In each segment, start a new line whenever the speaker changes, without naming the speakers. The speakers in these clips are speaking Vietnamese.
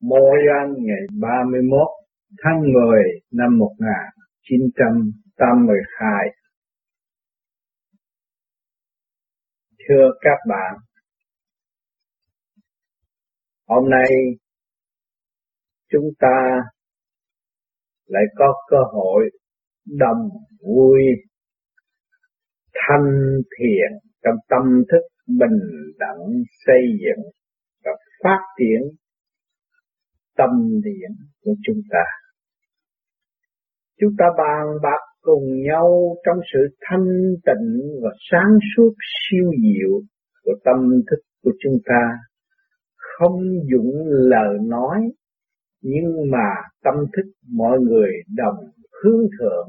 môi an ngày 31 tháng 10 năm 1982. Thưa các bạn, hôm nay chúng ta lại có cơ hội đồng vui thanh thiện trong tâm thức bình đẳng xây dựng và phát triển tâm điển của chúng ta. Chúng ta bàn bạc cùng nhau trong sự thanh tịnh và sáng suốt siêu diệu của tâm thức của chúng ta, không dụng lời nói, nhưng mà tâm thức mọi người đồng hướng thượng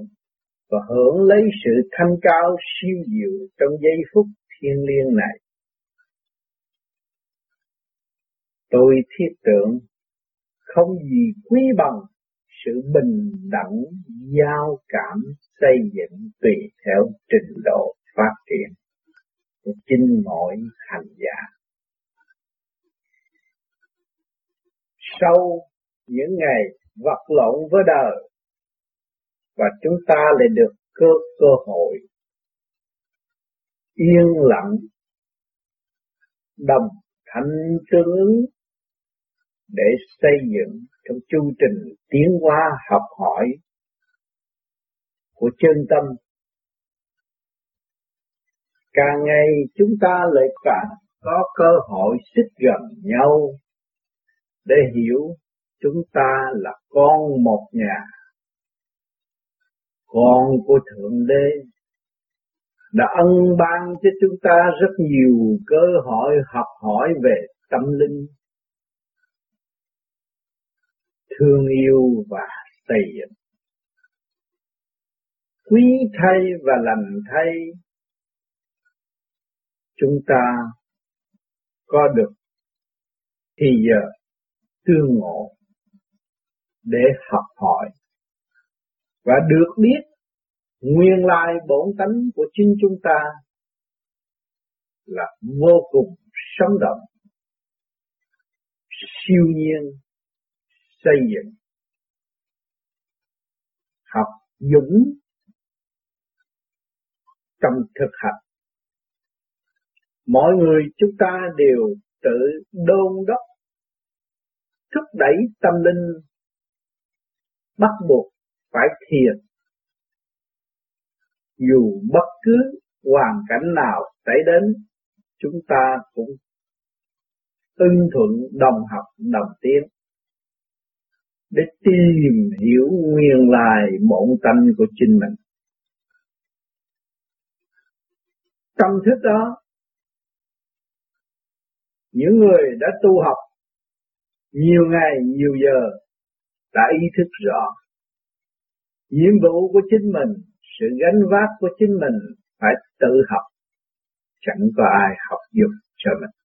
và hưởng lấy sự thanh cao siêu diệu trong giây phút thiên liêng này. Tôi thiết tưởng không gì quý bằng sự bình đẳng, giao cảm, xây dựng tùy theo trình độ phát triển của chính mỗi hành giả. Sau những ngày vật lộn với đời, và chúng ta lại được cơ cơ hội yên lặng, đồng thanh tương ứng để xây dựng trong chu trình tiến hóa học hỏi của chân tâm. Càng ngày chúng ta lại càng có cơ hội xích gần nhau để hiểu chúng ta là con một nhà, con của Thượng Đế đã ân ban cho chúng ta rất nhiều cơ hội học hỏi về tâm linh thương yêu và xây dựng. Quý thay và lành thay, chúng ta có được thì giờ tương ngộ để học hỏi và được biết nguyên lai bổn tánh của chính chúng ta là vô cùng sống động siêu nhiên xây dựng, học dũng, trong thực hành. Mọi người chúng ta đều tự đôn đốc, thúc đẩy tâm linh bắt buộc phải thiền. Dù bất cứ hoàn cảnh nào xảy đến, chúng ta cũng ưng thuận đồng học đồng tiến để tìm hiểu nguyên lai bổn tâm của chính mình. Tâm thức đó, những người đã tu học nhiều ngày, nhiều giờ đã ý thức rõ nhiệm vụ của chính mình, sự gánh vác của chính mình phải tự học, chẳng có ai học giúp cho mình.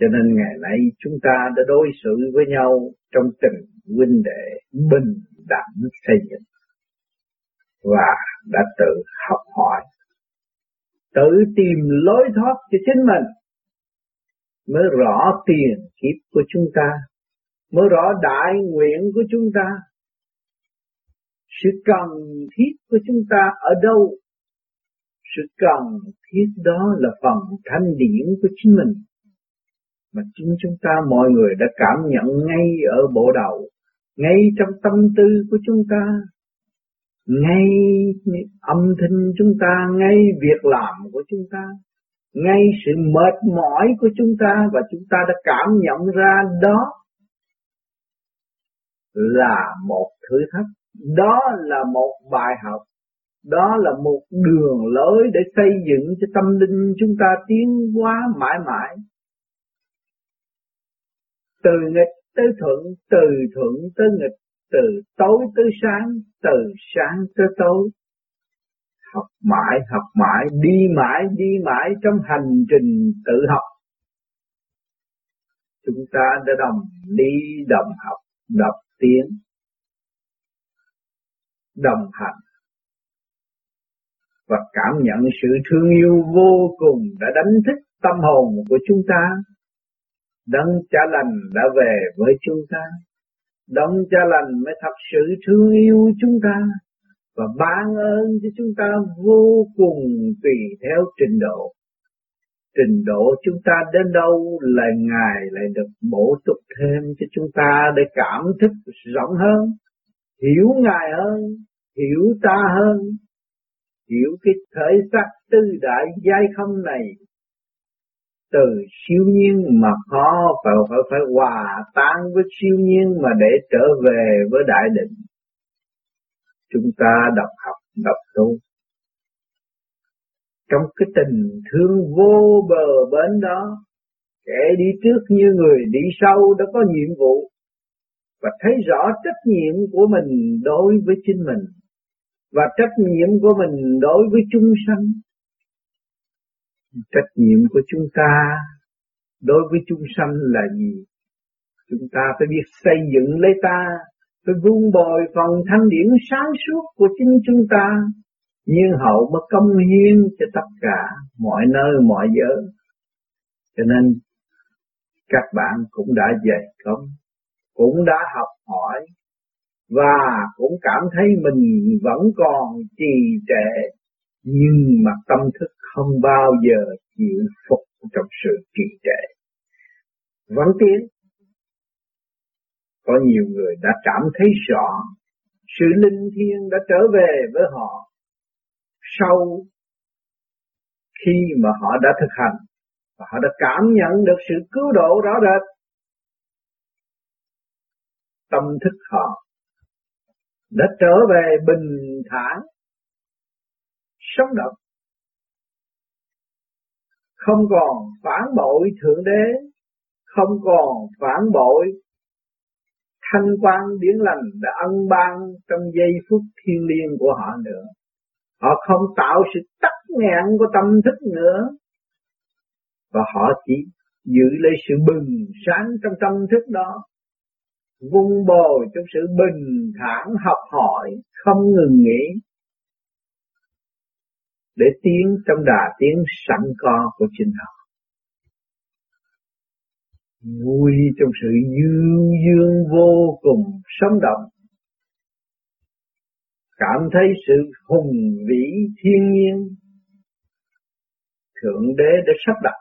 Cho nên ngày nay chúng ta đã đối xử với nhau trong tình huynh đệ bình đẳng xây dựng và đã tự học hỏi, tự tìm lối thoát cho chính mình mới rõ tiền kiếp của chúng ta, mới rõ đại nguyện của chúng ta. Sự cần thiết của chúng ta ở đâu? Sự cần thiết đó là phần thanh điển của chính mình mà chính chúng ta mọi người đã cảm nhận ngay ở bộ đầu, ngay trong tâm tư của chúng ta, ngay âm thanh chúng ta, ngay việc làm của chúng ta, ngay sự mệt mỏi của chúng ta và chúng ta đã cảm nhận ra đó là một thử thách, đó là một bài học, đó là một đường lối để xây dựng cho tâm linh chúng ta tiến hóa mãi mãi từ nghịch tới thuận, từ thuận tới nghịch, từ tối tới sáng, từ sáng tới tối. Học mãi, học mãi, đi mãi, đi mãi trong hành trình tự học. Chúng ta đã đồng đi đồng học, đọc tiếng, đồng hành và cảm nhận sự thương yêu vô cùng đã đánh thức tâm hồn của chúng ta Đấng cha lành đã về với chúng ta. Đấng cha lành mới thật sự thương yêu chúng ta và ban ơn cho chúng ta vô cùng tùy theo trình độ. Trình độ chúng ta đến đâu là Ngài lại được bổ túc thêm cho chúng ta để cảm thức rộng hơn, hiểu Ngài hơn, hiểu ta hơn, hiểu cái thể xác tư đại giai không này từ siêu nhiên mà khó phải phải phải hòa tan với siêu nhiên mà để trở về với đại định. Chúng ta đọc học, đọc tu. Trong cái tình thương vô bờ bến đó, kẻ đi trước như người đi sau đã có nhiệm vụ và thấy rõ trách nhiệm của mình đối với chính mình và trách nhiệm của mình đối với chúng sanh trách nhiệm của chúng ta đối với chúng sanh là gì? Chúng ta phải biết xây dựng lấy ta, phải vun bồi phần thanh điển sáng suốt của chính chúng ta nhiên hậu mới công hiến cho tất cả mọi nơi, mọi giờ cho nên, các bạn cũng đã dày công cũng đã học hỏi và cũng cảm thấy mình vẫn còn trì trệ, nhưng mà tâm thức không bao giờ chịu phục trong sự kỳ trệ. Vẫn tiến có nhiều người đã cảm thấy rõ sự linh thiêng đã trở về với họ. Sau khi mà họ đã thực hành, và họ đã cảm nhận được sự cứu độ rõ rệt, tâm thức họ đã trở về bình thản, sống động không còn phản bội thượng đế, không còn phản bội thanh quan điển lành đã ân ban trong giây phút thiên liêng của họ nữa. Họ không tạo sự tắc nghẽn của tâm thức nữa. Và họ chỉ giữ lấy sự bừng sáng trong tâm thức đó, vun bồi trong sự bình thản học hỏi, không ngừng nghỉ để tiến trong đà tiến sẵn có của chính họ. Vui trong sự dương dương vô cùng sống động. Cảm thấy sự hùng vĩ thiên nhiên. Thượng đế đã sắp đặt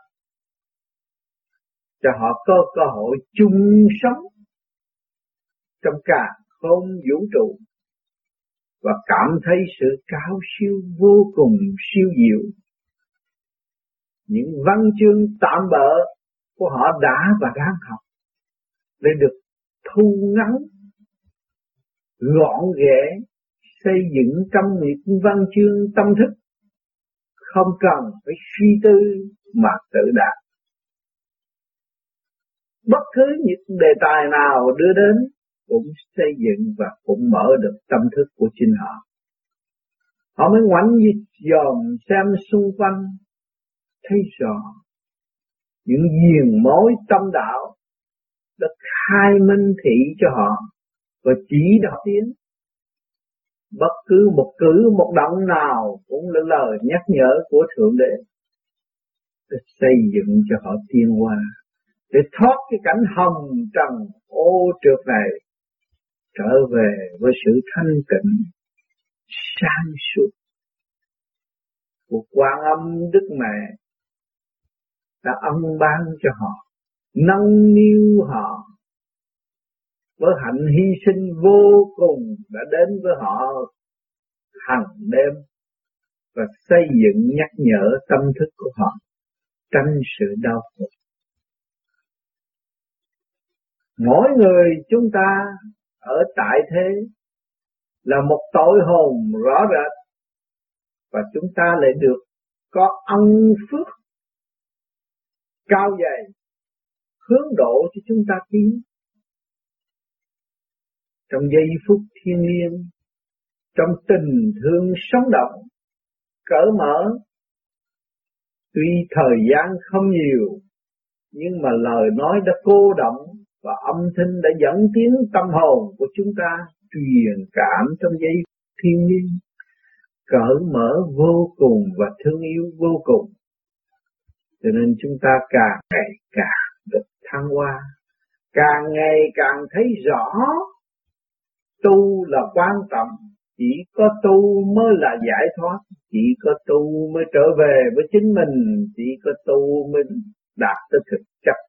cho họ có cơ hội chung sống trong cả không vũ trụ và cảm thấy sự cao siêu vô cùng siêu diệu. Những văn chương tạm bỡ của họ đã và đang học để được thu ngắn, gọn ghẽ, xây dựng trong những văn chương tâm thức, không cần phải suy tư mà tự đạt. Bất cứ những đề tài nào đưa đến cũng xây dựng và cũng mở được tâm thức của chính họ. Họ mới ngoảnh dòm xem xung quanh, thấy rõ những diền mối tâm đạo đã khai minh thị cho họ và chỉ đạo tiến. Bất cứ một cử một động nào cũng là lời nhắc nhở của Thượng Đế để xây dựng cho họ tiên hoa để thoát cái cảnh hồng trần ô trượt này trở về với sự thanh tịnh, sáng suốt của quan âm đức mẹ đã ân ban cho họ, nâng niu họ với hạnh hy sinh vô cùng đã đến với họ hàng đêm và xây dựng nhắc nhở tâm thức của họ tránh sự đau khổ. Mỗi người chúng ta ở tại thế là một tội hồn rõ rệt, và chúng ta lại được có ân phước cao dày, hướng độ cho chúng ta tiến trong giây phút thiên liêng, trong tình thương sống động, cởi mở, tuy thời gian không nhiều, nhưng mà lời nói đã cô động và âm thanh đã dẫn tiến tâm hồn của chúng ta truyền cảm trong giây thiên nhiên cởi mở vô cùng và thương yêu vô cùng. Cho nên chúng ta càng ngày càng được thăng hoa, càng ngày càng thấy rõ tu là quan trọng, chỉ có tu mới là giải thoát, chỉ có tu mới trở về với chính mình, chỉ có tu mới đạt tới thực chất.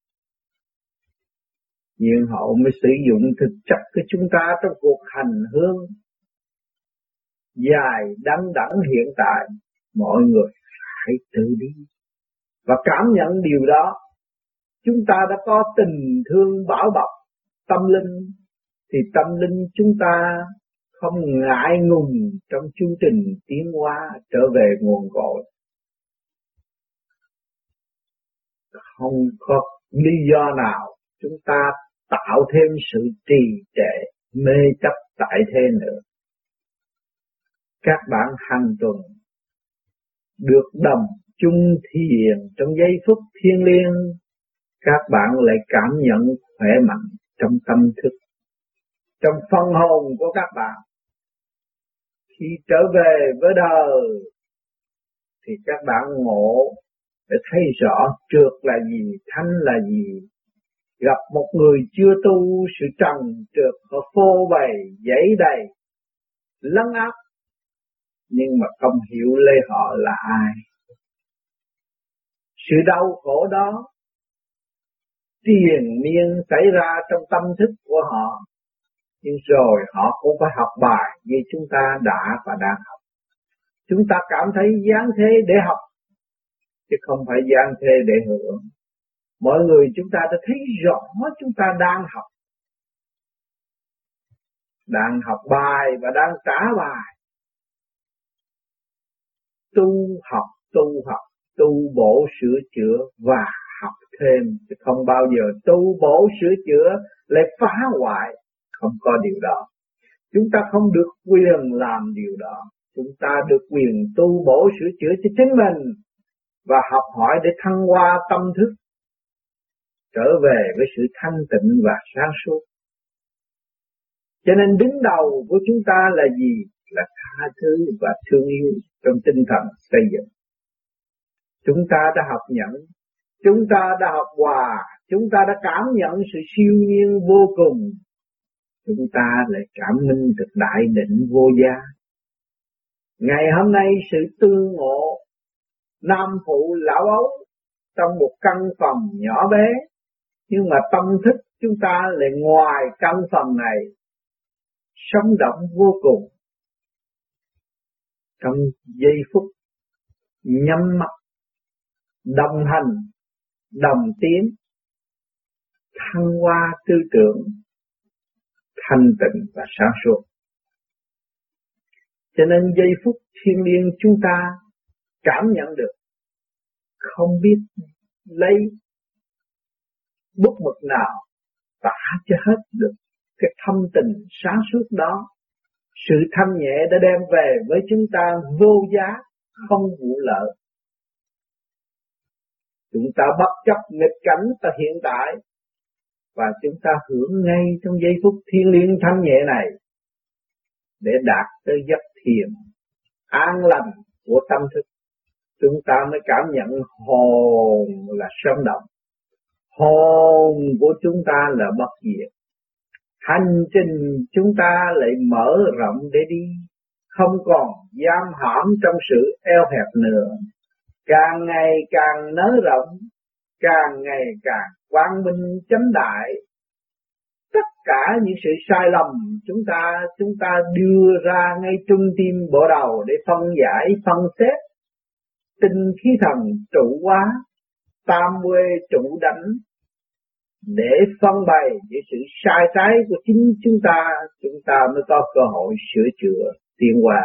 Nhưng hậu mới sử dụng thực chất của chúng ta trong cuộc hành hương dài đắng đẳng hiện tại, mọi người phải tự đi và cảm nhận điều đó. Chúng ta đã có tình thương bảo bọc tâm linh thì tâm linh chúng ta không ngại ngùng trong chương trình tiến hóa trở về nguồn cội. Không có lý do nào chúng ta tạo thêm sự trì trệ, mê chấp tại thế nữa. Các bạn hành tuần được đồng chung thiền trong giây phút thiêng liêng, các bạn lại cảm nhận khỏe mạnh trong tâm thức, trong phân hồn của các bạn. Khi trở về với đời, thì các bạn ngộ để thấy rõ trượt là gì, thanh là gì. Gặp một người chưa tu sự trần trượt họ phô bày, dãy đầy, lấn áp, nhưng mà không hiểu lê họ là ai. Sự đau khổ đó tiền miên xảy ra trong tâm thức của họ nhưng rồi họ cũng phải học bài như chúng ta đã và đang học. Chúng ta cảm thấy gián thế để học chứ không phải gian thế để hưởng mọi người chúng ta đã thấy rõ chúng ta đang học. Đang học bài và đang trả bài. Tu học tu học, tu bổ sửa chữa và học thêm. Chứ không bao giờ tu bổ sửa chữa, lại phá hoại. Không có điều đó. Chúng ta không được quyền làm điều đó. Chúng ta được quyền tu bổ sửa chữa cho chính mình và học hỏi để thăng hoa tâm thức trở về với sự thanh tịnh và sáng suốt cho nên đứng đầu của chúng ta là gì là tha thứ và thương yêu trong tinh thần xây dựng Chúng ta đã học nhận, chúng ta đã học hòa, chúng ta đã cảm nhận sự siêu nhiên vô cùng. Chúng ta lại cảm minh được đại định vô gia. Ngày hôm nay sự tương ngộ, nam phụ lão ấu trong một căn phòng nhỏ bé, nhưng mà tâm thức chúng ta lại ngoài căn phòng này, sống động vô cùng. Trong giây phút nhắm mắt đồng hành, đồng tiến, thăng hoa tư tưởng, thanh tịnh và sáng suốt. Cho nên giây phút thiên liêng chúng ta cảm nhận được, không biết lấy bút mực nào tả cho hết được cái thâm tình sáng suốt đó. Sự thanh nhẹ đã đem về với chúng ta vô giá, không vụ lợi. Chúng ta bất chấp nghịch cảnh ta hiện tại và chúng ta hưởng ngay trong giây phút thiên liêng thanh nhẹ này để đạt tới giấc thiền an lành của tâm thức. Chúng ta mới cảm nhận hồn là sống động hồn của chúng ta là bất diệt. Hành trình chúng ta lại mở rộng để đi. Không còn giam hãm trong sự eo hẹp nữa. Càng ngày càng nới rộng, càng ngày càng quang minh chánh đại. Tất cả những sự sai lầm chúng ta chúng ta đưa ra ngay trung tim bộ đầu để phân giải phân xét. Tinh khí thần trụ quá tam quê trụ đánh để phân bày những sự sai trái của chính chúng ta chúng ta mới có cơ hội sửa chữa tiến hóa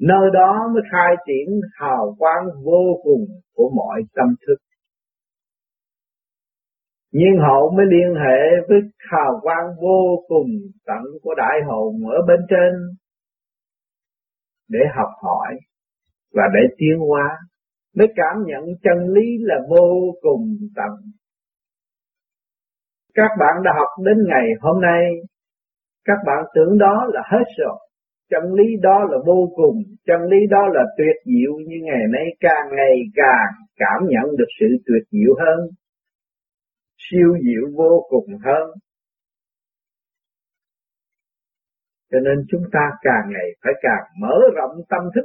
Nơi đó mới khai triển hào quang vô cùng của mọi tâm thức. Nhưng hậu mới liên hệ với hào quang vô cùng tận của đại hồn ở bên trên để học hỏi và để tiến hóa, mới cảm nhận chân lý là vô cùng tận. Các bạn đã học đến ngày hôm nay, các bạn tưởng đó là hết rồi. Chân lý đó là vô cùng, chân lý đó là tuyệt diệu như ngày nay càng ngày càng cảm nhận được sự tuyệt diệu hơn. siêu diệu vô cùng hơn. Cho nên chúng ta càng ngày phải càng mở rộng tâm thức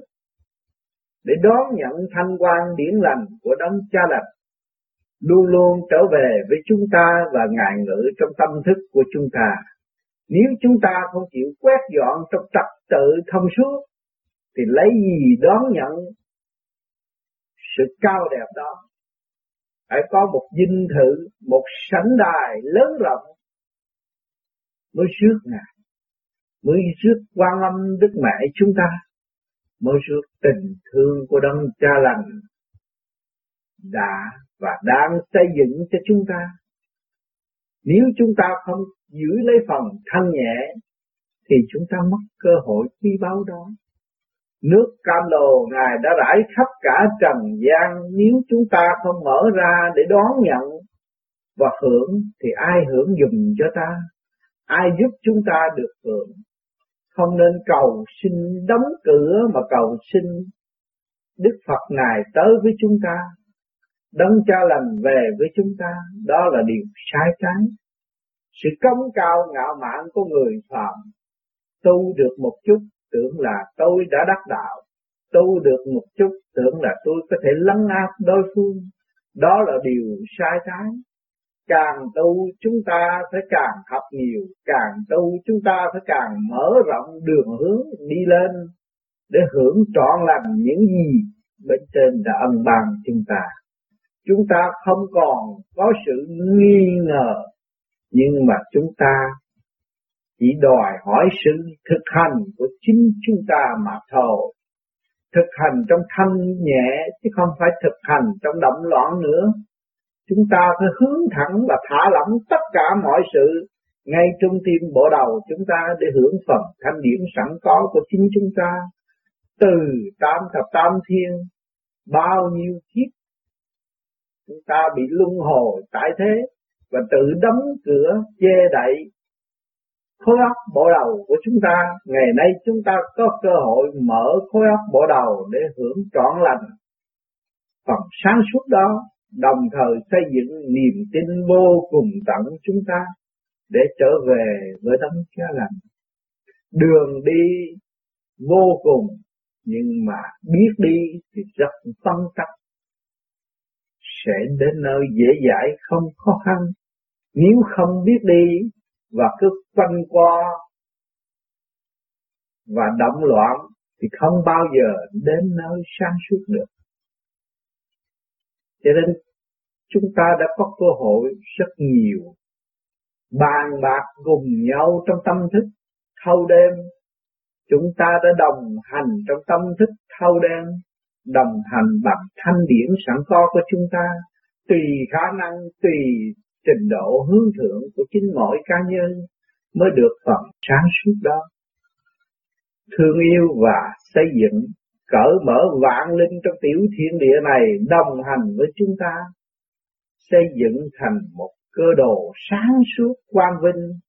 để đón nhận thanh quan điển lành của đấng cha lành luôn luôn trở về với chúng ta và ngài ngữ trong tâm thức của chúng ta. Nếu chúng ta không chịu quét dọn trong trật tự thông suốt, thì lấy gì đón nhận sự cao đẹp đó? Phải có một dinh thự, một sảnh đài lớn rộng mới rước Ngài, mới rước quan âm Đức Mẹ chúng ta, mới rước tình thương của Đấng Cha Lành đã và đang xây dựng cho chúng ta. Nếu chúng ta không giữ lấy phần thanh nhẹ thì chúng ta mất cơ hội quý báu đó. Nước cam lồ Ngài đã rải khắp cả trần gian nếu chúng ta không mở ra để đón nhận và hưởng thì ai hưởng dùm cho ta, ai giúp chúng ta được hưởng. Không nên cầu xin đóng cửa mà cầu xin Đức Phật Ngài tới với chúng ta đấng cha lành về với chúng ta, đó là điều sai trái. Sự công cao ngạo mạn của người phạm, tu được một chút tưởng là tôi đã đắc đạo, tu được một chút tưởng là tôi có thể lấn áp đối phương, đó là điều sai trái. Càng tu chúng ta phải càng học nhiều, càng tu chúng ta phải càng mở rộng đường hướng đi lên để hưởng trọn lành những gì bên trên đã ân ban chúng ta chúng ta không còn có sự nghi ngờ, nhưng mà chúng ta chỉ đòi hỏi sự thực hành của chính chúng ta mà thôi. Thực hành trong thanh nhẹ, chứ không phải thực hành trong động loạn nữa. Chúng ta phải hướng thẳng và thả lỏng tất cả mọi sự, ngay trong tim bộ đầu chúng ta để hưởng phần thanh điển sẵn có của chính chúng ta. Từ tam thập tam thiên, bao nhiêu kiếp chúng ta bị luân hồi tại thế và tự đóng cửa che đậy khối óc bộ đầu của chúng ta. Ngày nay chúng ta có cơ hội mở khối óc bộ đầu để hưởng trọn lành. Phần sáng suốt đó đồng thời xây dựng niềm tin vô cùng tận chúng ta để trở về với tấm cha lành. Đường đi vô cùng nhưng mà biết đi thì rất phân tắc sẽ đến nơi dễ dãi, không khó khăn. Nếu không biết đi và cứ quanh qua và động loạn thì không bao giờ đến nơi sáng suốt được. Cho nên chúng ta đã có cơ hội rất nhiều bàn bạc cùng nhau trong tâm thức thâu đêm, chúng ta đã đồng hành trong tâm thức thâu đêm đồng hành bằng thanh điển sẵn có của chúng ta, tùy khả năng, tùy trình độ hướng thượng của chính mỗi cá nhân mới được phần sáng suốt đó. Thương yêu và xây dựng, cởi mở vạn linh trong tiểu thiên địa này đồng hành với chúng ta, xây dựng thành một cơ đồ sáng suốt quang vinh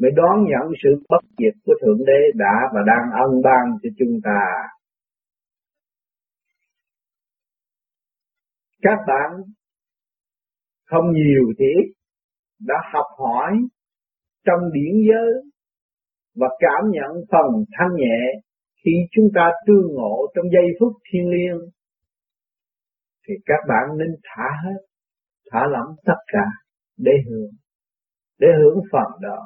mới đón nhận sự bất diệt của Thượng Đế đã và đang ân ban cho chúng ta. Các bạn không nhiều thì ít. Đã học hỏi trong điển giới và cảm nhận phần thanh nhẹ khi chúng ta tương ngộ trong giây phút thiên liêng, thì các bạn nên thả hết, thả lỏng tất cả để hưởng để hưởng phần đó.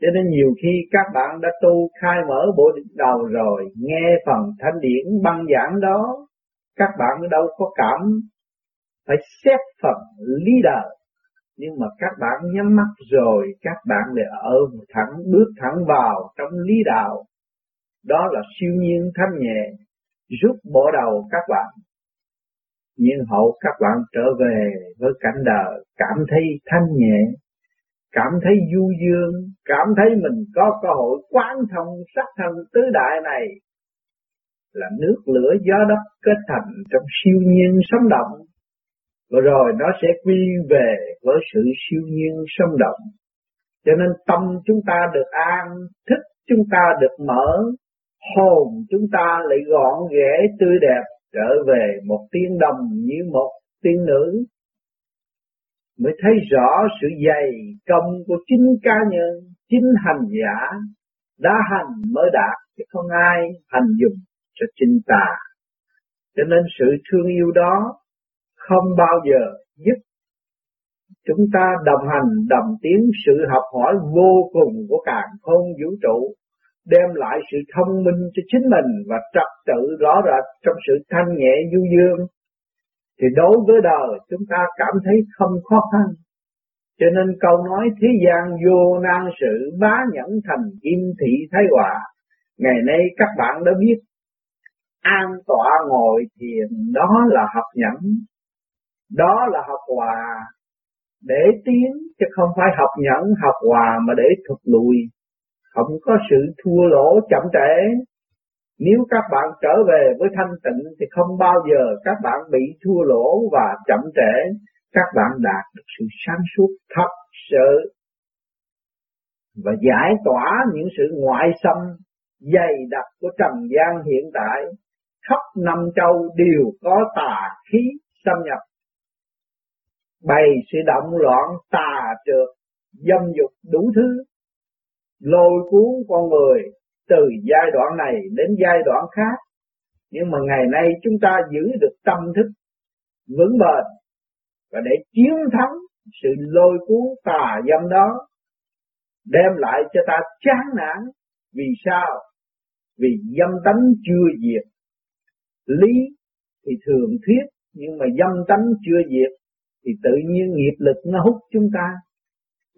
Cho nên nhiều khi các bạn đã tu khai mở bộ đầu rồi, nghe phần thanh điển băng giảng đó, các bạn đâu có cảm phải xét phần lý đời. Nhưng mà các bạn nhắm mắt rồi, các bạn để ở thẳng, bước thẳng vào trong lý đạo. Đó là siêu nhiên thanh nhẹ giúp bỏ đầu các bạn. Nhưng hậu các bạn trở về với cảnh đời, cảm thấy thanh nhẹ, cảm thấy du dương, cảm thấy mình có cơ hội quán thông sắc thân tứ đại này. Là nước lửa gió đất kết thành trong siêu nhiên sống động và rồi nó sẽ quy về với sự siêu nhiên sống động. Cho nên tâm chúng ta được an, thức chúng ta được mở, hồn chúng ta lại gọn ghẽ tươi đẹp trở về một tiên đồng như một tiên nữ. mới thấy rõ sự dày công của chính cá nhân, chính hành giả đã hành mới đạt chứ không ai hành dùng cho chính ta. Cho nên sự thương yêu đó không bao giờ giúp chúng ta đồng hành, đồng tiến sự học hỏi vô cùng của càng không vũ trụ, đem lại sự thông minh cho chính mình và trật tự rõ rệt trong sự thanh nhẹ du dương. Thì đối với đời, chúng ta cảm thấy không khó khăn. Cho nên câu nói thế gian vô năng sự bá nhẫn thành kim thị thái hòa ngày nay các bạn đã biết. An tọa ngồi thiền, đó là học nhẫn đó là học hòa. Để tiến chứ không phải học nhẫn, học hòa mà để thụt lùi. Không có sự thua lỗ chậm trễ. Nếu các bạn trở về với thanh tịnh thì không bao giờ các bạn bị thua lỗ và chậm trễ. Các bạn đạt được sự sáng suốt thật sự. Và giải tỏa những sự ngoại xâm dày đặc của trần gian hiện tại. Khắp năm châu đều có tà khí xâm nhập bày sự động loạn tà trượt, dâm dục đủ thứ. Lôi cuốn con người từ giai đoạn này đến giai đoạn khác. Nhưng mà ngày nay chúng ta giữ được tâm thức vững bền và để chiến thắng sự lôi cuốn tà dâm đó, đem lại cho ta chán nản. Vì sao? Vì dâm tánh chưa diệt. Lý thì thường thuyết, nhưng mà dâm tánh chưa diệt thì tự nhiên nghiệp lực nó hút chúng ta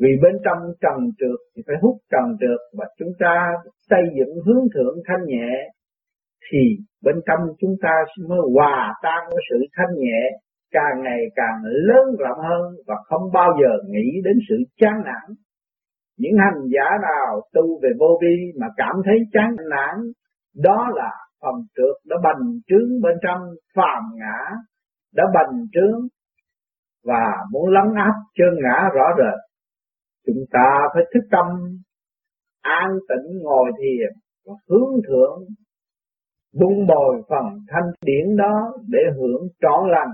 vì bên trong trần trượt thì phải hút trần trượt và chúng ta xây dựng hướng thượng thanh nhẹ thì bên trong chúng ta mới hòa tan với sự thanh nhẹ càng ngày càng lớn rộng hơn và không bao giờ nghĩ đến sự chán nản. Những hành giả nào tu về vô vi mà cảm thấy chán nản, đó là phần trượt đã bành trướng bên trong phàm ngã, đã bành trướng và muốn lắng áp chân ngã rõ rệt. Chúng ta phải thức tâm, an tĩnh ngồi thiền và hướng thượng bung bồi phần thanh điển đó để hưởng trọn lành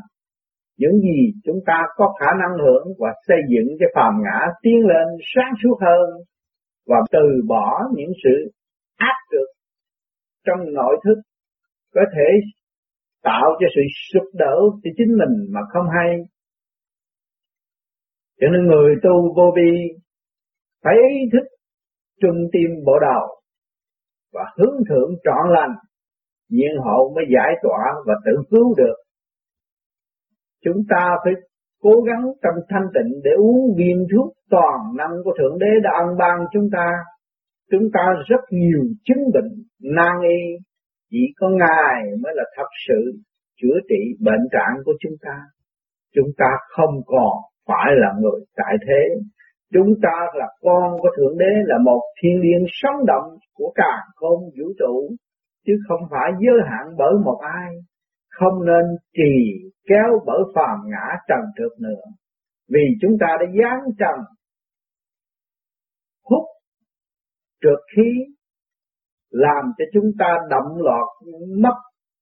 những gì chúng ta có khả năng hưởng và xây dựng cái phàm ngã tiến lên sáng suốt hơn và từ bỏ những sự áp lực trong nội thức có thể tạo cho sự sụp đổ cho chính mình mà không hay. Cho nên người tu vô vi phải ý thức trung tim bộ đầu và hướng thượng trọn lành, nhiên hậu mới giải tỏa và tự cứu được chúng ta phải cố gắng trong thanh tịnh để uống viên thuốc toàn năng của Thượng Đế đã ân ban chúng ta. Chúng ta rất nhiều chứng bệnh nan y, chỉ có Ngài mới là thật sự chữa trị bệnh trạng của chúng ta. Chúng ta không còn phải là người tại thế. Chúng ta là con của Thượng Đế là một thiên liên sống động của cả không vũ trụ, chứ không phải giới hạn bởi một ai. Không nên trì kéo bởi phàm ngã trần trượt nữa. Vì chúng ta đã dán trần hút trượt khí làm cho chúng ta động loạt mất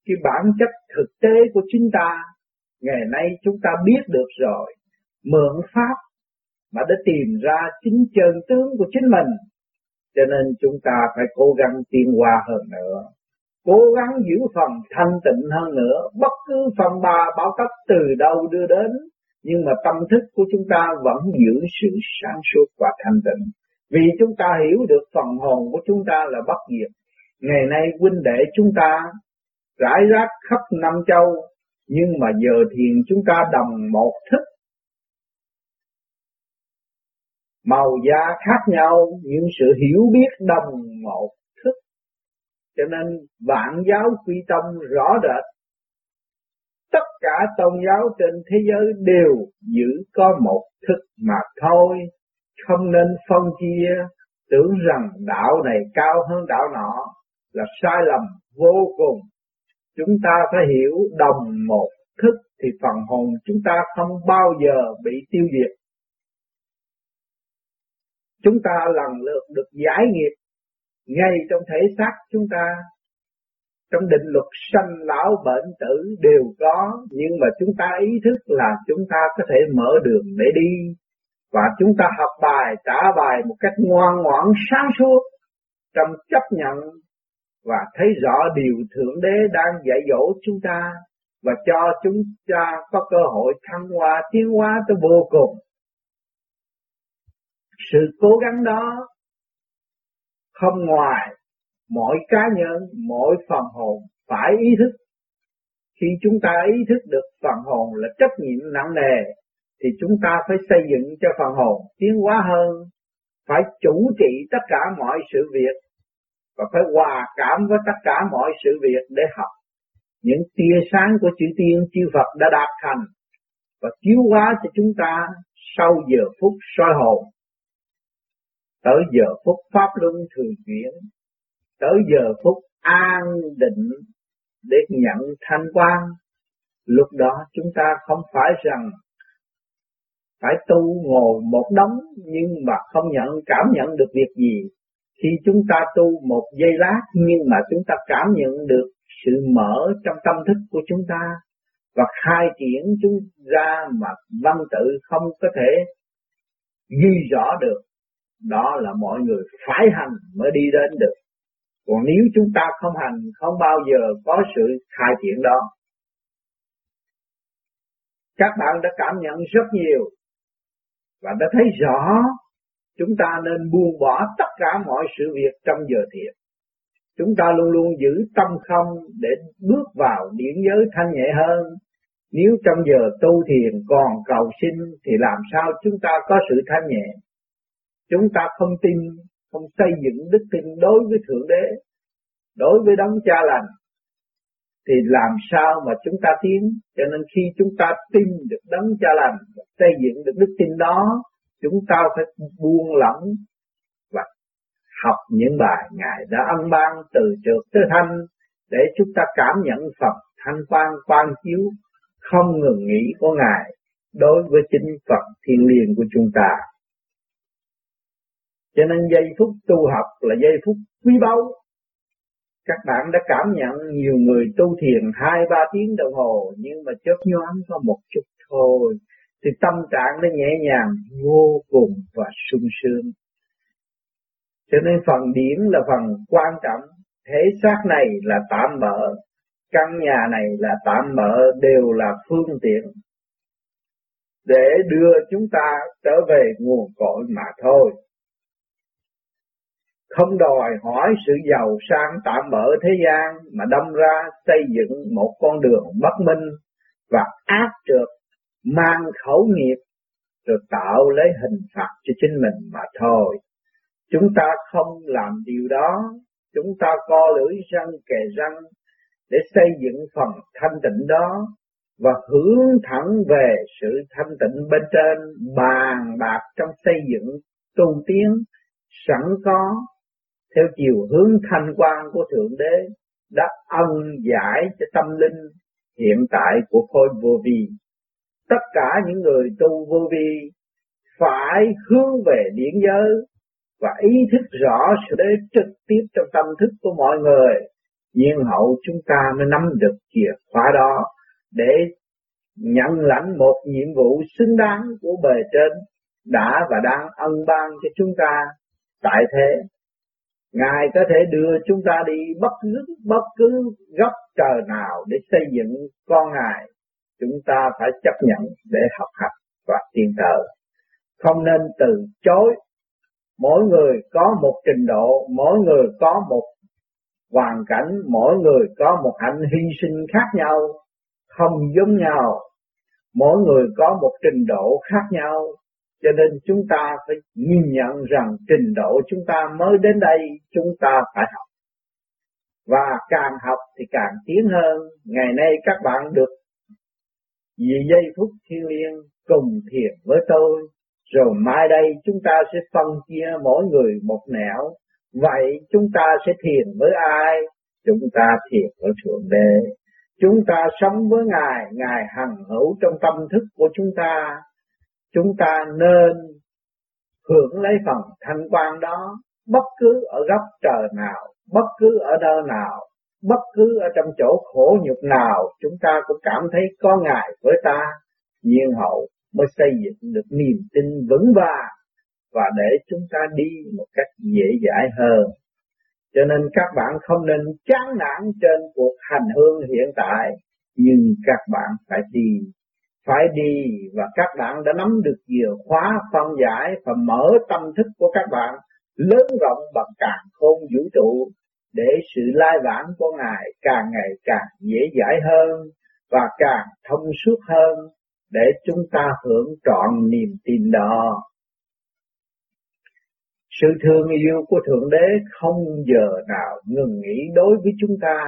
cái bản chất thực tế của chính ta. Ngày nay chúng ta biết được rồi, mượn pháp mà để tìm ra chính chân tướng của chính mình. Cho nên chúng ta phải cố gắng tiến qua hơn nữa, cố gắng giữ phần thanh tịnh hơn nữa. Bất cứ phần ba bảo cấp từ đâu đưa đến, nhưng mà tâm thức của chúng ta vẫn giữ sự sáng suốt và thanh tịnh. Vì chúng ta hiểu được phần hồn của chúng ta là bất diệt. Ngày nay huynh đệ chúng ta rải rác khắp năm châu, nhưng mà giờ thiền chúng ta đồng một thức màu da khác nhau nhưng sự hiểu biết đồng một thức, cho nên vạn giáo quy tâm rõ rệt. Tất cả tôn giáo trên thế giới đều giữ có một thức mà thôi, không nên phân chia, tưởng rằng đạo này cao hơn đạo nọ là sai lầm vô cùng. Chúng ta phải hiểu đồng một thức thì phần hồn chúng ta không bao giờ bị tiêu diệt. Chúng ta lần lượt được giải nghiệp ngay trong thể xác chúng ta. Trong định luật sanh lão bệnh tử đều có, nhưng mà chúng ta ý thức là chúng ta có thể mở đường để đi. Và chúng ta học bài, trả bài một cách ngoan ngoãn, sáng suốt, trong chấp nhận và thấy rõ điều Thượng Đế đang dạy dỗ chúng ta. Và cho chúng ta có cơ hội thăng hoa, tiến hóa tới vô cùng. Sự cố gắng đó không ngoài mỗi cá nhân, mỗi phần hồn phải ý thức. Khi chúng ta ý thức được phần hồn là trách nhiệm nặng nề thì chúng ta phải xây dựng cho phần hồn tiến hóa hơn, phải chủ trị tất cả mọi sự việc và phải hòa cảm với tất cả mọi sự việc để học những tia sáng của chữ tiên chư Phật đã đạt thành và chiếu hóa cho chúng ta sau giờ phút soi hồn tới giờ phút pháp luân thường chuyển, tới giờ phút an định để nhận thanh quan, lúc đó chúng ta không phải rằng phải tu ngồi một đống nhưng mà không nhận, cảm nhận được việc gì. Khi chúng ta tu một giây lát nhưng mà chúng ta cảm nhận được sự mở trong tâm thức của chúng ta và khai triển chúng ra mà văn tự không có thể ghi rõ được đó là mọi người phải hành mới đi đến được còn nếu chúng ta không hành, không bao giờ có sự khai triển đó các bạn đã cảm nhận rất nhiều và đã thấy rõ chúng ta nên buông bỏ tất cả mọi sự việc trong giờ thiền. Chúng ta luôn luôn giữ tâm không để bước vào điển giới thanh nhẹ hơn. Nếu trong giờ tu thiền còn cầu xin thì làm sao chúng ta có sự thanh nhẹ? Chúng ta không tin, không xây dựng đức tin đối với Thượng Đế, đối với đấng cha lành, thì làm sao mà chúng ta tiến? Cho nên khi chúng ta tin được đấng cha lành, xây dựng được đức tin đó, chúng ta phải buông lỏng và học những bài Ngài đã ân ban từ trước tới thanh để chúng ta cảm nhận Phật thanh quan quan chiếu không ngừng nghỉ của Ngài đối với chính Phật thiên liêng của chúng ta. Cho nên giây phút tu học là giây phút quý báu. Các bạn đã cảm nhận nhiều người tu thiền hai ba tiếng đồng hồ nhưng mà chớp nhoáng có một chút thôi thì tâm trạng nó nhẹ nhàng vô cùng và sung sướng. Cho nên phần điển là phần quan trọng, Thế xác này là tạm bỡ, căn nhà này là tạm bỡ đều là phương tiện để đưa chúng ta trở về nguồn cội mà thôi. Không đòi hỏi sự giàu sang tạm bỡ thế gian mà đâm ra xây dựng một con đường bất minh và ác trượt mang khẩu nghiệp rồi tạo lấy hình phạt cho chính mình mà thôi. Chúng ta không làm điều đó, chúng ta co lưỡi răng kề răng để xây dựng phần thanh tịnh đó và hướng thẳng về sự thanh tịnh bên trên bàn bạc trong xây dựng tu tiến sẵn có theo chiều hướng thanh quan của Thượng Đế, đã ân giải cho tâm linh hiện tại của khối vô vi. Tất cả những người tu vô vi phải hướng về điển giới và ý thức rõ sự đế trực tiếp trong tâm thức của mọi người. Nhiên hậu chúng ta mới nắm được chìa khóa đó để nhận lãnh một nhiệm vụ xứng đáng của bề trên đã và đang ân ban cho chúng ta tại thế. Ngài có thể đưa chúng ta đi bất cứ bất cứ góc trời nào để xây dựng con Ngài chúng ta phải chấp nhận để học hành và tiến thờ. Không nên từ chối. Mỗi người có một trình độ, mỗi người có một hoàn cảnh, mỗi người có một hạnh hy sinh khác nhau, không giống nhau. Mỗi người có một trình độ khác nhau, cho nên chúng ta phải nhìn nhận rằng trình độ chúng ta mới đến đây, chúng ta phải học. Và càng học thì càng tiến hơn. Ngày nay các bạn được vì giây phút thiêng liêng cùng thiền với tôi, rồi mai đây chúng ta sẽ phân chia mỗi người một nẻo. Vậy chúng ta sẽ thiền với ai? Chúng ta thiền với Thượng Đế. Chúng ta sống với Ngài, Ngài hằng hữu trong tâm thức của chúng ta. Chúng ta nên hưởng lấy phần thanh quan đó bất cứ ở góc trời nào, bất cứ ở nơi nào, bất cứ ở trong chỗ khổ nhục nào chúng ta cũng cảm thấy có Ngài với ta, nhiên hậu mới xây dựng được niềm tin vững vàng và để chúng ta đi một cách dễ dãi hơn. Cho nên các bạn không nên chán nản trên cuộc hành hương hiện tại, nhưng các bạn phải đi, phải đi và các bạn đã nắm được chìa khóa phân giải và mở tâm thức của các bạn lớn rộng bằng càng khôn vũ trụ để sự lai vãng của Ngài càng ngày càng dễ dãi hơn và càng thông suốt hơn để chúng ta hưởng trọn niềm tin đó. Sự thương yêu của Thượng Đế không giờ nào ngừng nghỉ đối với chúng ta,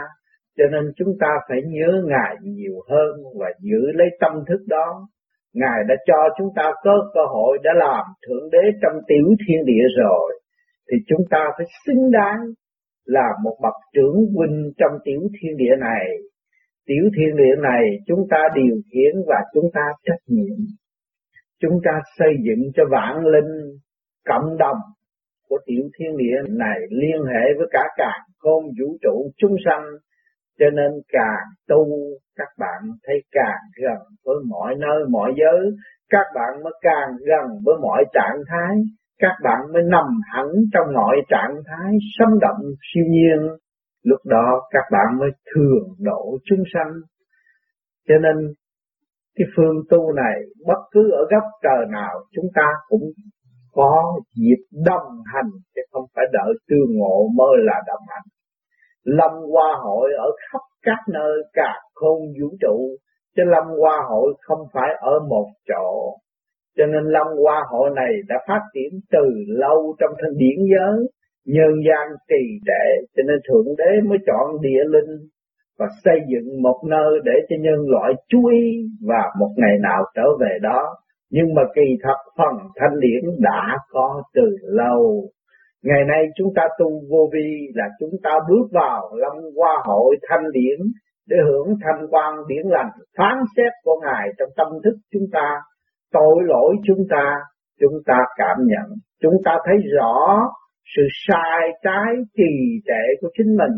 cho nên chúng ta phải nhớ Ngài nhiều hơn và giữ lấy tâm thức đó. Ngài đã cho chúng ta có cơ hội đã làm Thượng Đế trong tiểu thiên địa rồi, thì chúng ta phải xứng đáng là một bậc trưởng huynh trong tiểu thiên địa này. Tiểu thiên địa này chúng ta điều khiển và chúng ta trách nhiệm. Chúng ta xây dựng cho vạn linh cộng đồng của tiểu thiên địa này liên hệ với cả càng khôn vũ trụ chúng sanh cho nên càng tu, các bạn thấy càng gần với mọi nơi, mọi giới. Các bạn mới càng gần với mọi trạng thái. Các bạn mới nằm hẳn trong mọi trạng thái sống động, siêu nhiên. Lúc đó, các bạn mới thường độ chúng sanh. Cho nên, cái phương tu này, bất cứ ở góc trời nào, chúng ta cũng có dịp đồng hành, chứ không phải đợi tương ngộ mới là đồng hành. Lâm Hoa Hội ở khắp các nơi cả khôn vũ trụ, chứ Lâm Hoa Hội không phải ở một chỗ. Cho nên Lâm Hoa Hội này đã phát triển từ lâu trong thân điển giới, nhân gian trì trệ, cho nên Thượng Đế mới chọn địa linh và xây dựng một nơi để cho nhân loại chú ý và một ngày nào trở về đó nhưng mà kỳ thật phần thanh điển đã có từ lâu. Ngày nay chúng ta tu vô vi là chúng ta bước vào lâm hoa hội thanh điển để hưởng thanh quan điển lành phán xét của Ngài trong tâm thức chúng ta, tội lỗi chúng ta, chúng ta cảm nhận, chúng ta thấy rõ sự sai trái trì trệ của chính mình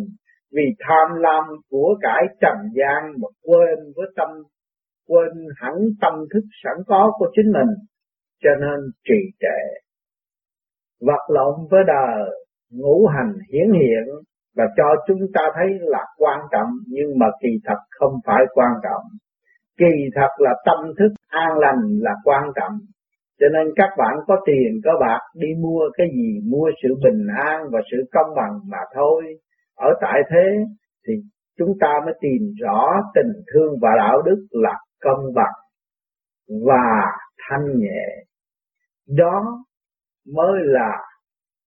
vì tham lam của cải trần gian mà quên với tâm quên hẳn tâm thức sẵn có của chính mình, cho nên trì trệ. Vật lộn với đời, ngũ hành hiển hiện và cho chúng ta thấy là quan trọng nhưng mà kỳ thật không phải quan trọng. Kỳ thật là tâm thức an lành là quan trọng. Cho nên các bạn có tiền có bạc đi mua cái gì mua sự bình an và sự công bằng mà thôi. Ở tại thế thì chúng ta mới tìm rõ tình thương và đạo đức là công bằng và thanh nhẹ. Đó mới là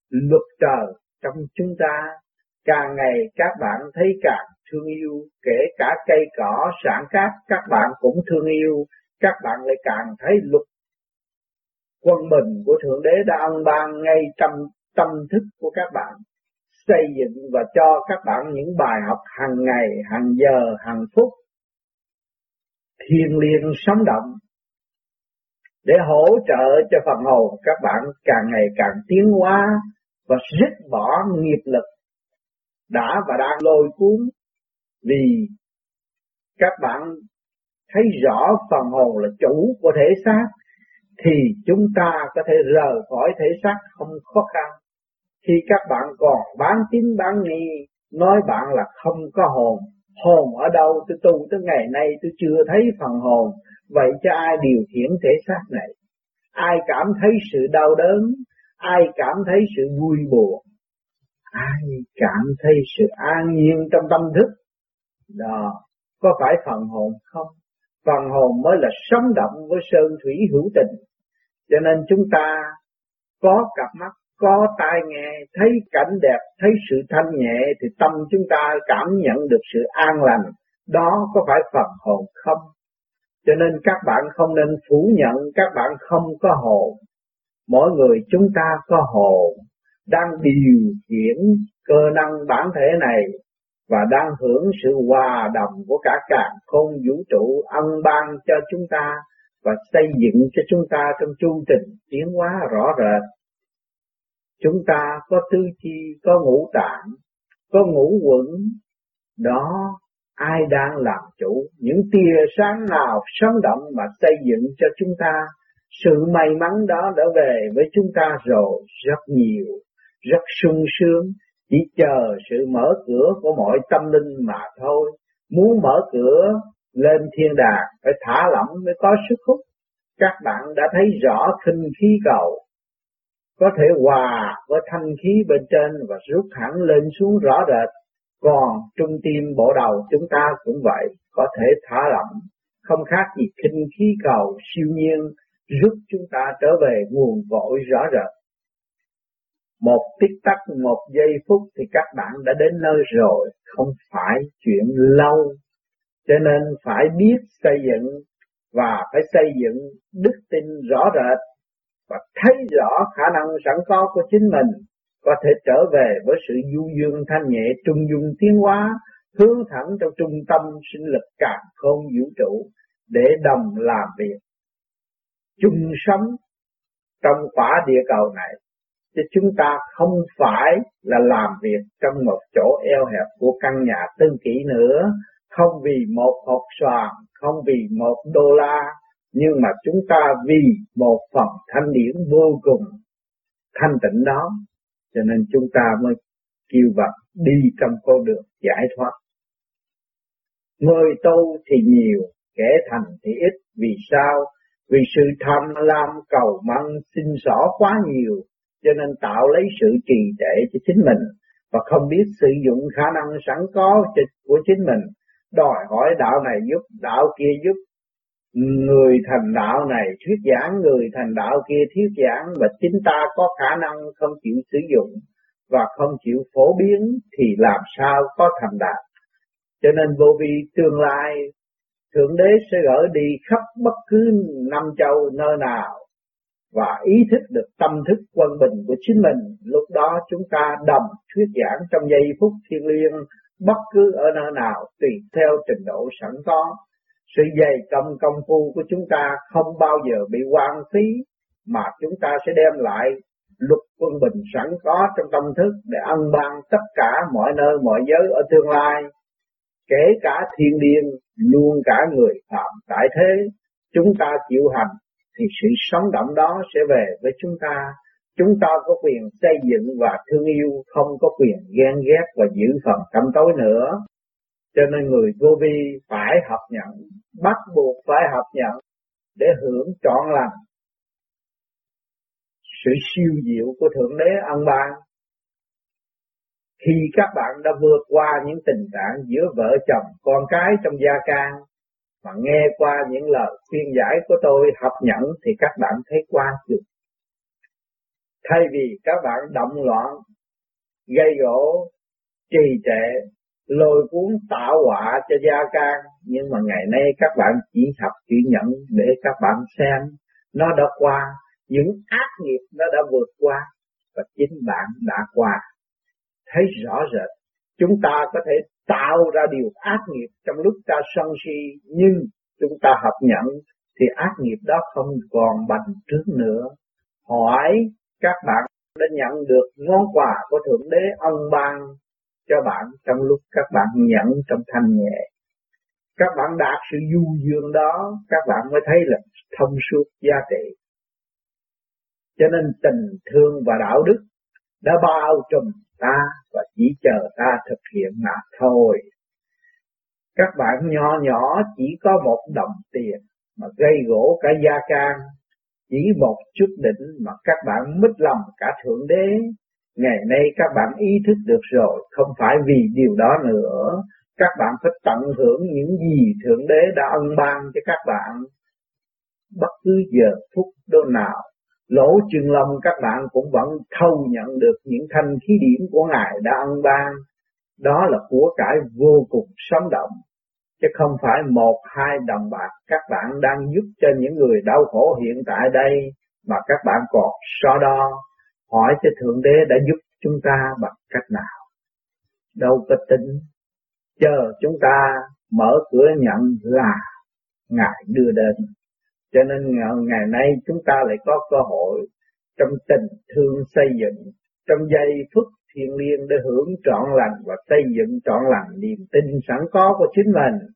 luật trời trong chúng ta. Càng ngày các bạn thấy càng thương yêu, kể cả cây cỏ sản cát các bạn cũng thương yêu, các bạn lại càng thấy luật quân bình của Thượng Đế đã ân ban ngay trong tâm thức của các bạn. Xây dựng và cho các bạn những bài học hàng ngày, hàng giờ, hàng phút. Thiên liêng sống động để hỗ trợ cho phần hồn các bạn càng ngày càng tiến hóa và dứt bỏ nghiệp lực đã và đang lôi cuốn vì các bạn thấy rõ phần hồn là chủ của thể xác thì chúng ta có thể rời khỏi thể xác không khó khăn. Khi các bạn còn bán tín bán nghi, nói bạn là không có hồn, Hồn ở đâu tôi tu tới ngày nay tôi chưa thấy phần hồn, vậy cho ai điều khiển thể xác này? Ai cảm thấy sự đau đớn? Ai cảm thấy sự vui buồn? Ai cảm thấy sự an nhiên trong tâm thức? Đó, có phải phần hồn không? Phần hồn mới là sống động với sơn thủy hữu tình. Cho nên chúng ta có cặp mắt có tai nghe, thấy cảnh đẹp, thấy sự thanh nhẹ thì tâm chúng ta cảm nhận được sự an lành. Đó có phải phần hồn không? Cho nên các bạn không nên phủ nhận các bạn không có hồn. Mỗi người chúng ta có hồn, đang điều khiển cơ năng bản thể này và đang hưởng sự hòa đồng của cả càng khôn vũ trụ ân ban cho chúng ta và xây dựng cho chúng ta trong chu trình tiến hóa rõ rệt. Chúng ta có tư chi, có ngũ tạng, có ngũ quẩn, đó ai đang làm chủ? Những tia sáng nào sống động mà xây dựng cho chúng ta? Sự may mắn đó đã về với chúng ta rồi. Rất nhiều rất sung sướng. Chỉ chờ sự mở cửa của mọi tâm linh mà thôi. Muốn mở cửa lên thiên đàng phải thả lỏng mới có sức hút. Các bạn đã thấy rõ khinh khí cầu có thể hòa với thanh khí bên trên và rút hẳn lên xuống rõ rệt. Còn trung tim bộ đầu chúng ta cũng vậy, có thể thả lỏng, không khác gì kinh khí cầu siêu nhiên giúp chúng ta trở về nguồn cội rõ rệt. Một tích tắc, một giây phút thì các bạn đã đến nơi rồi, không phải chuyện lâu. Cho nên phải biết xây dựng và phải xây dựng đức tin rõ rệt và thấy rõ khả năng sẵn có của chính mình, có thể trở về với sự du dương thanh nhẹ, trung dung tiến hóa, hướng thẳng trong trung tâm sinh lực càng không vũ trụ để đồng làm việc. Chung sống trong quả địa cầu này, chứ chúng ta không phải là làm việc trong một chỗ eo hẹp của căn nhà tư kỷ nữa, không vì một hộp xoàn, không vì một đô la nhưng mà chúng ta vì một phần thanh điển vô cùng thanh tịnh đó, cho nên chúng ta mới kêu vật đi trong con đường giải thoát. Người tu thì nhiều, kẻ thành thì ít. Vì sao? Vì sự tham lam cầu mong xin xỏ quá nhiều, cho nên tạo lấy sự trì trệ cho chính mình. Và không biết sử dụng khả năng sẵn có của chính mình. Đòi hỏi đạo này giúp, đạo kia giúp người thành đạo này, thuyết giảng người thành đạo kia, thuyết giảng và chính ta có khả năng không chịu sử dụng và không chịu phổ biến thì làm sao có thành đạt cho nên vô vi tương lai, thượng đế sẽ gửi đi khắp bất cứ năm châu nơi nào và ý thức được tâm thức quân bình của chính mình. Lúc đó chúng ta đồng thuyết giảng trong giây phút thiêng liêng, bất cứ ở nơi nào, tùy theo trình độ sẵn có sự dày công công phu của chúng ta không bao giờ bị hoang phí, mà chúng ta sẽ đem lại luật quân bình sẵn có trong tâm thức để ân ban tất cả mọi nơi, mọi giới ở tương lai. Kể cả thiên điên, luôn cả người phạm tại thế, chúng ta chịu hành thì sự sống động đó sẽ về với chúng ta. Chúng ta có quyền xây dựng và thương yêu, không có quyền ghen ghét và giữ phần tâm tối nữa cho nên người vô vi phải học nhận, bắt buộc phải học nhận để hưởng trọn lành sự siêu diệu của Thượng Đế ân ban. Khi các bạn đã vượt qua những tình trạng giữa vợ chồng, con cái trong gia can, mà nghe qua những lời khuyên giải của tôi học nhận thì các bạn thấy qua được. Thay vì các bạn động loạn, gây gỗ, trì trệ, lôi cuốn tạo họa cho gia can, nhưng mà ngày nay các bạn chỉ học, chỉ nhận để các bạn xem. Nó đã qua, những ác nghiệp nó đã vượt qua, và chính bạn đã qua. Thấy rõ rệt, chúng ta có thể tạo ra điều ác nghiệp trong lúc ta sân si, nhưng chúng ta học nhận thì ác nghiệp đó không còn bằng trước nữa. Hỏi các bạn đã nhận được món quà của thượng đế ông ban cho bạn trong lúc các bạn nhận trong thanh nhẹ. Các bạn đạt sự du dương đó, các bạn mới thấy là thông suốt giá trị. Cho nên tình thương và đạo đức đã bao trùm ta và chỉ chờ ta thực hiện mà thôi. Các bạn nhỏ nhỏ chỉ có một đồng tiền mà gây gỗ cả gia can, chỉ một chút đỉnh mà các bạn mất lòng cả Thượng Đế Ngày nay các bạn ý thức được rồi, không phải vì điều đó nữa. Các bạn phải tận hưởng những gì Thượng Đế đã ân ban cho các bạn. Bất cứ giờ phút đâu nào, lỗ chân lòng các bạn cũng vẫn thâu nhận được những thanh khí điểm của Ngài đã ân ban. Đó là của cải vô cùng sống động, chứ không phải một hai đồng bạc các bạn đang giúp cho những người đau khổ hiện tại đây mà các bạn còn so đo hỏi cho Thượng Đế đã giúp chúng ta bằng cách nào. Đâu có tính, chờ chúng ta mở cửa nhận là Ngài đưa đến. Cho nên ngày nay chúng ta lại có cơ hội trong tình thương xây dựng, trong giây phút thiên liêng để hưởng trọn lành và xây dựng trọn lành niềm tin sẵn có của chính mình.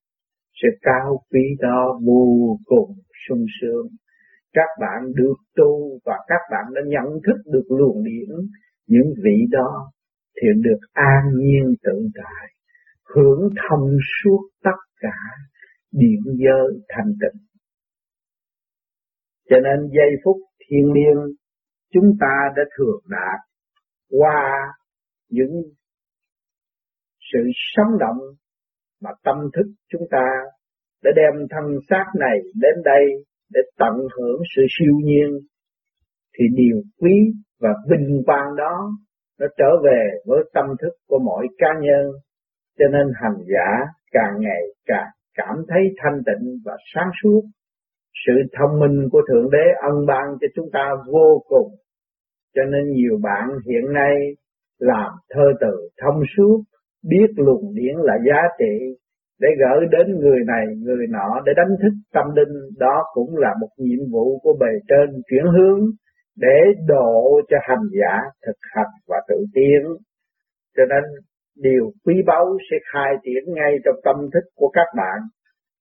Sự cao quý đó vô cùng sung sướng. Các bạn được tu và các bạn đã nhận thức được luồng điển, những vị đó thì được an nhiên tự tại, hưởng thông suốt tất cả điện giới thành tịnh. Cho nên giây phút thiên liêng chúng ta đã thường đạt qua những sự sống động mà tâm thức chúng ta đã đem thân xác này đến đây để tận hưởng sự siêu nhiên, thì điều quý và bình quang đó nó trở về với tâm thức của mỗi cá nhân. Cho nên hành giả càng ngày càng cảm thấy thanh tịnh và sáng suốt. Sự thông minh của thượng đế ân ban cho chúng ta vô cùng. Cho nên nhiều bạn hiện nay làm thơ từ thông suốt, biết luồng điển là giá trị để gửi đến người này, người nọ để đánh thức tâm linh. Đó cũng là một nhiệm vụ của bề trên chuyển hướng để độ cho hành giả thực hành và tự tiến. Cho nên điều quý báu sẽ khai triển ngay trong tâm thức của các bạn.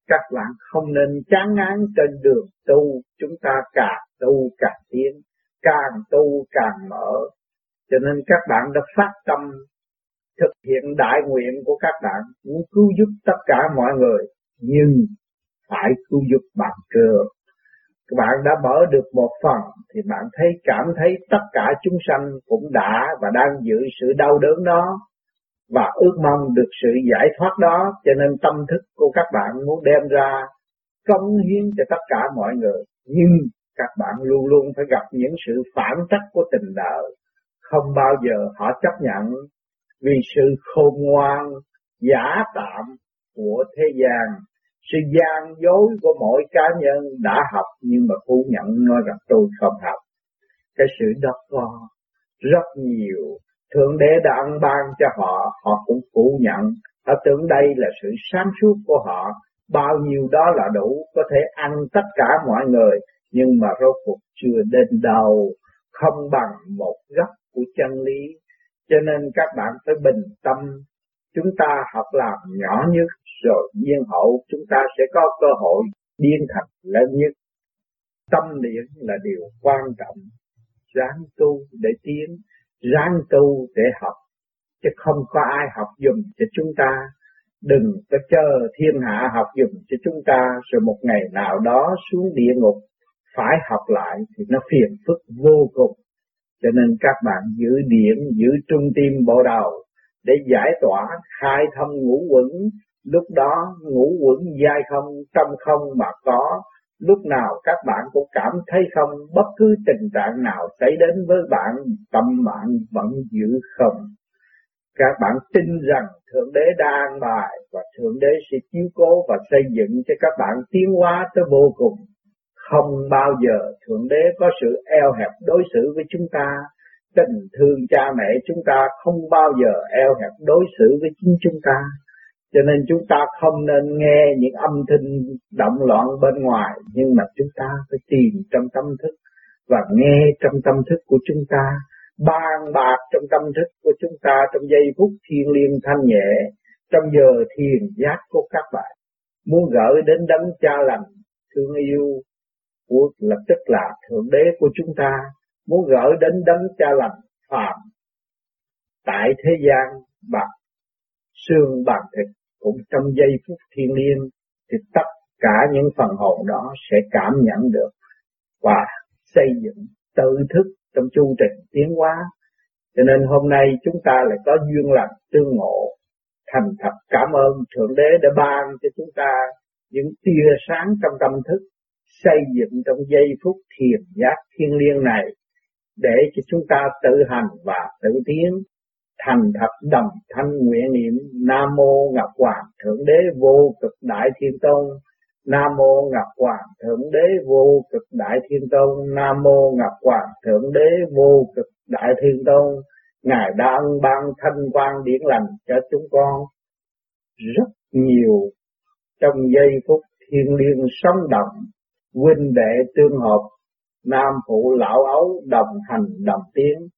Các bạn không nên chán ngán trên đường tu. Chúng ta càng tu càng tiến, càng tu càng mở. Cho nên các bạn đã phát tâm thực hiện đại nguyện của các bạn, muốn cứu giúp tất cả mọi người, nhưng phải cứu giúp bạn trường các bạn đã mở được một phần, thì bạn thấy, cảm thấy tất cả chúng sanh cũng đã và đang giữ sự đau đớn đó và ước mong được sự giải thoát đó. Cho nên tâm thức của các bạn muốn đem ra cống hiến cho tất cả mọi người. Nhưng các bạn luôn luôn phải gặp những sự phản trắc của tình đời. Không bao giờ họ chấp nhận vì sự khôn ngoan, giả tạm của thế gian. Sự gian dối của mỗi cá nhân đã học nhưng mà phủ nhận nói rằng tôi không học. Cái sự đó có rất nhiều. Thượng đế đã ăn ban cho họ họ cũng phủ nhận. Họ tưởng đây là sự sáng suốt của họ. Bao nhiêu đó là đủ có thể ăn tất cả mọi người, nhưng mà rốt cuộc chưa đến đầu không bằng một góc của chân lý cho nên các bạn phải bình tâm, chúng ta học làm nhỏ nhất, rồi nhiên hậu chúng ta sẽ có cơ hội điên thành lớn nhất. Tâm niệm là điều quan trọng. Ráng tu để tiến, ráng tu để học, chứ không có ai học dùm cho chúng ta. Đừng có chờ thiên hạ học dùm cho chúng ta, rồi một ngày nào đó xuống địa ngục, phải học lại thì nó phiền phức vô cùng cho nên các bạn giữ điểm giữ trung tim bộ đầu để giải tỏa khai thông ngũ quẩn. Lúc đó ngũ quẩn dai không trong không mà có. Lúc nào các bạn cũng cảm thấy không, bất cứ tình trạng nào xảy đến với bạn, tâm bạn vẫn giữ không. Các bạn tin rằng thượng đế đang bài và thượng đế sẽ chiếu cố và xây dựng cho các bạn tiến hóa tới vô cùng không bao giờ Thượng Đế có sự eo hẹp đối xử với chúng ta. Tình thương cha mẹ chúng ta không bao giờ eo hẹp đối xử với chính chúng ta. Cho nên chúng ta không nên nghe những âm thanh động loạn bên ngoài, nhưng mà chúng ta phải tìm trong tâm thức và nghe trong tâm thức của chúng ta, ban bạc trong tâm thức của chúng ta trong giây phút thiên liêng thanh nhẹ, trong giờ thiền giác của các bạn. Muốn gửi đến đấng cha lành, thương yêu, của lập tức là thượng đế của chúng ta muốn gửi đến đấng cha lành phàm tại thế gian bằng xương bằng thịt, cũng trong giây phút thiên liêng thì tất cả những phần hồn đó sẽ cảm nhận được và xây dựng tự thức trong chu trình tiến hóa. Cho nên hôm nay chúng ta lại có duyên lành tương ngộ, thành thật cảm ơn thượng đế đã ban cho chúng ta những tia sáng trong tâm thức xây dựng trong giây phút thiền giác thiên liêng này để cho chúng ta tự hành và tự tiến, thành thật đồng thanh nguyện niệm Nam mô Ngọc Hoàng Thượng Đế vô cực Đại Thiên Tôn. Nam mô Ngọc Hoàng Thượng Đế vô cực Đại Thiên Tôn. Nam mô Ngọc Hoàng Thượng Đế vô cực Đại Thiên Tôn. Ngài đã ân ban thanh quan điển lành cho chúng con. Rất nhiều trong giây phút thiên liêng sống động huynh đệ tương hợp, nam phụ lão ấu đồng hành đồng tiến,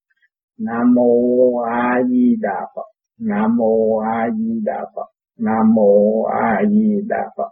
Nam mô A Di Đà Phật. Nam mô A Di Đà Phật. Nam mô A Di Đà Phật.